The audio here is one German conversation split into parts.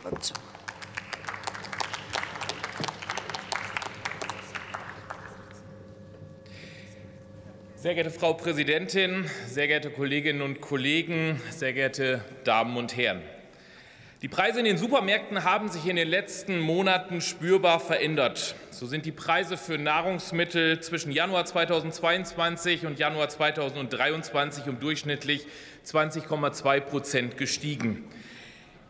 CDU-Fraktion. Sehr geehrte Frau Präsidentin, sehr geehrte Kolleginnen und Kollegen, sehr geehrte Damen und Herren! Die Preise in den Supermärkten haben sich in den letzten Monaten spürbar verändert. So sind die Preise für Nahrungsmittel zwischen Januar 2022 und Januar 2023 um durchschnittlich 20,2 Prozent gestiegen.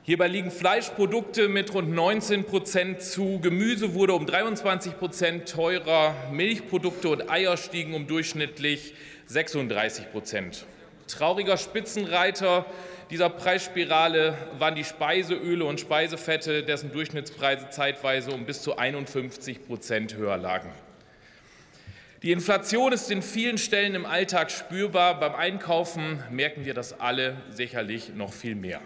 Hierbei liegen Fleischprodukte mit rund 19 Prozent zu, Gemüse wurde um 23 Prozent teurer, Milchprodukte und Eier stiegen um durchschnittlich 36 Prozent. Trauriger Spitzenreiter dieser Preisspirale waren die Speiseöle und Speisefette, dessen Durchschnittspreise zeitweise um bis zu 51 Prozent höher lagen. Die Inflation ist in vielen Stellen im Alltag spürbar. Beim Einkaufen merken wir das alle sicherlich noch viel mehr.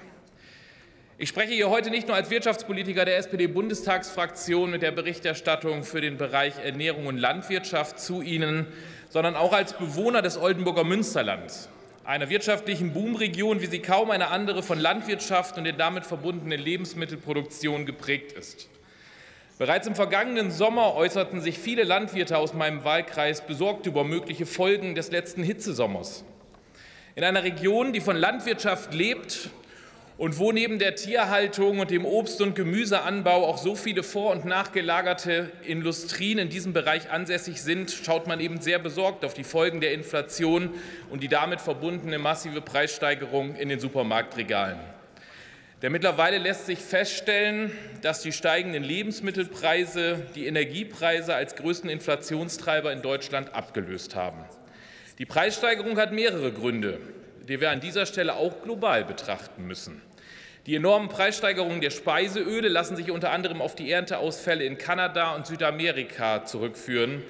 Ich spreche hier heute nicht nur als Wirtschaftspolitiker der SPD-Bundestagsfraktion mit der Berichterstattung für den Bereich Ernährung und Landwirtschaft zu Ihnen, sondern auch als Bewohner des Oldenburger Münsterlands einer wirtschaftlichen Boomregion, wie sie kaum eine andere von Landwirtschaft und der damit verbundenen Lebensmittelproduktion geprägt ist. Bereits im vergangenen Sommer äußerten sich viele Landwirte aus meinem Wahlkreis besorgt über mögliche Folgen des letzten Hitzesommers. In einer Region, die von Landwirtschaft lebt und wo neben der Tierhaltung und dem Obst- und Gemüseanbau auch so viele vor- und nachgelagerte Industrien in diesem Bereich ansässig sind, schaut man eben sehr besorgt auf die Folgen der Inflation und die damit verbundene massive Preissteigerung in den Supermarktregalen. Denn mittlerweile lässt sich feststellen, dass die steigenden Lebensmittelpreise die Energiepreise als größten Inflationstreiber in Deutschland abgelöst haben. Die Preissteigerung hat mehrere Gründe die wir an dieser Stelle auch global betrachten müssen. Die enormen Preissteigerungen der Speiseöle lassen sich unter anderem auf die Ernteausfälle in Kanada und Südamerika zurückführen.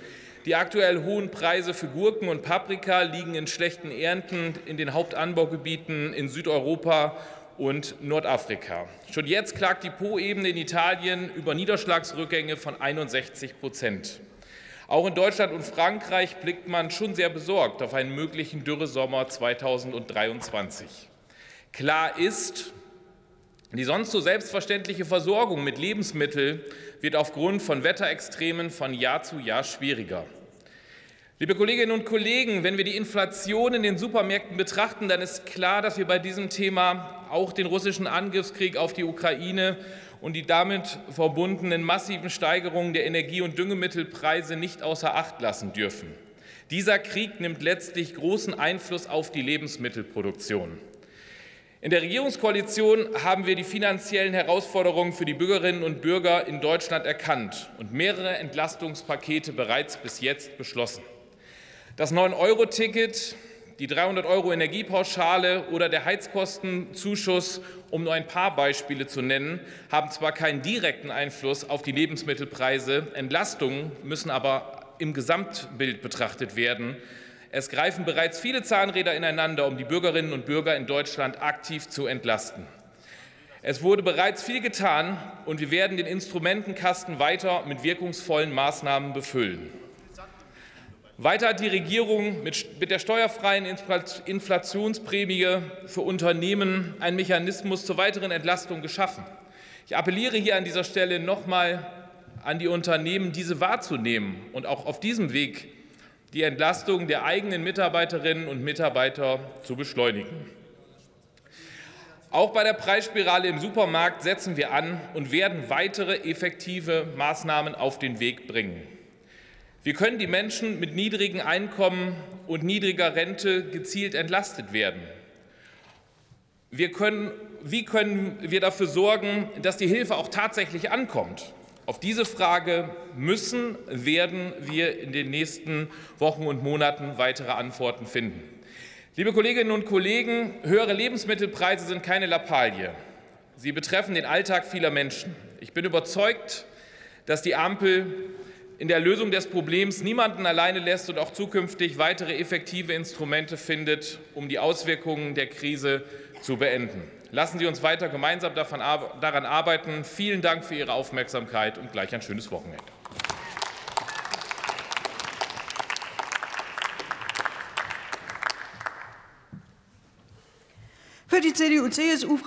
Die aktuell hohen Preise für Gurken und Paprika liegen in schlechten Ernten in den Hauptanbaugebieten in Südeuropa und Nordafrika. Schon jetzt klagt die Po-Ebene in Italien über Niederschlagsrückgänge von 61 Prozent. Auch in Deutschland und Frankreich blickt man schon sehr besorgt auf einen möglichen Dürresommer 2023. Klar ist, die sonst so selbstverständliche Versorgung mit Lebensmitteln wird aufgrund von Wetterextremen von Jahr zu Jahr schwieriger. Liebe Kolleginnen und Kollegen, wenn wir die Inflation in den Supermärkten betrachten, dann ist klar, dass wir bei diesem Thema auch den russischen Angriffskrieg auf die Ukraine und die damit verbundenen massiven Steigerungen der Energie- und Düngemittelpreise nicht außer Acht lassen dürfen. Dieser Krieg nimmt letztlich großen Einfluss auf die Lebensmittelproduktion. In der Regierungskoalition haben wir die finanziellen Herausforderungen für die Bürgerinnen und Bürger in Deutschland erkannt und mehrere Entlastungspakete bereits bis jetzt beschlossen. Das 9-Euro-Ticket die 300 Euro Energiepauschale oder der Heizkostenzuschuss, um nur ein paar Beispiele zu nennen, haben zwar keinen direkten Einfluss auf die Lebensmittelpreise, Entlastungen müssen aber im Gesamtbild betrachtet werden. Es greifen bereits viele Zahnräder ineinander, um die Bürgerinnen und Bürger in Deutschland aktiv zu entlasten. Es wurde bereits viel getan, und wir werden den Instrumentenkasten weiter mit wirkungsvollen Maßnahmen befüllen. Weiter hat die Regierung mit der steuerfreien Inflationsprämie für Unternehmen einen Mechanismus zur weiteren Entlastung geschaffen. Ich appelliere hier an dieser Stelle noch einmal an die Unternehmen, diese wahrzunehmen und auch auf diesem Weg die Entlastung der eigenen Mitarbeiterinnen und Mitarbeiter zu beschleunigen. Auch bei der Preisspirale im Supermarkt setzen wir an und werden weitere effektive Maßnahmen auf den Weg bringen. Wir können die Menschen mit niedrigen Einkommen und niedriger Rente gezielt entlastet werden. Wir können, wie können wir dafür sorgen, dass die Hilfe auch tatsächlich ankommt? Auf diese Frage müssen, werden wir in den nächsten Wochen und Monaten weitere Antworten finden. Liebe Kolleginnen und Kollegen, höhere Lebensmittelpreise sind keine Lappalie. Sie betreffen den Alltag vieler Menschen. Ich bin überzeugt, dass die Ampel in der Lösung des Problems niemanden alleine lässt und auch zukünftig weitere effektive Instrumente findet, um die Auswirkungen der Krise zu beenden. Lassen Sie uns weiter gemeinsam daran arbeiten. Vielen Dank für Ihre Aufmerksamkeit und gleich ein schönes Wochenende. Für die CDU-CSU-Fraktion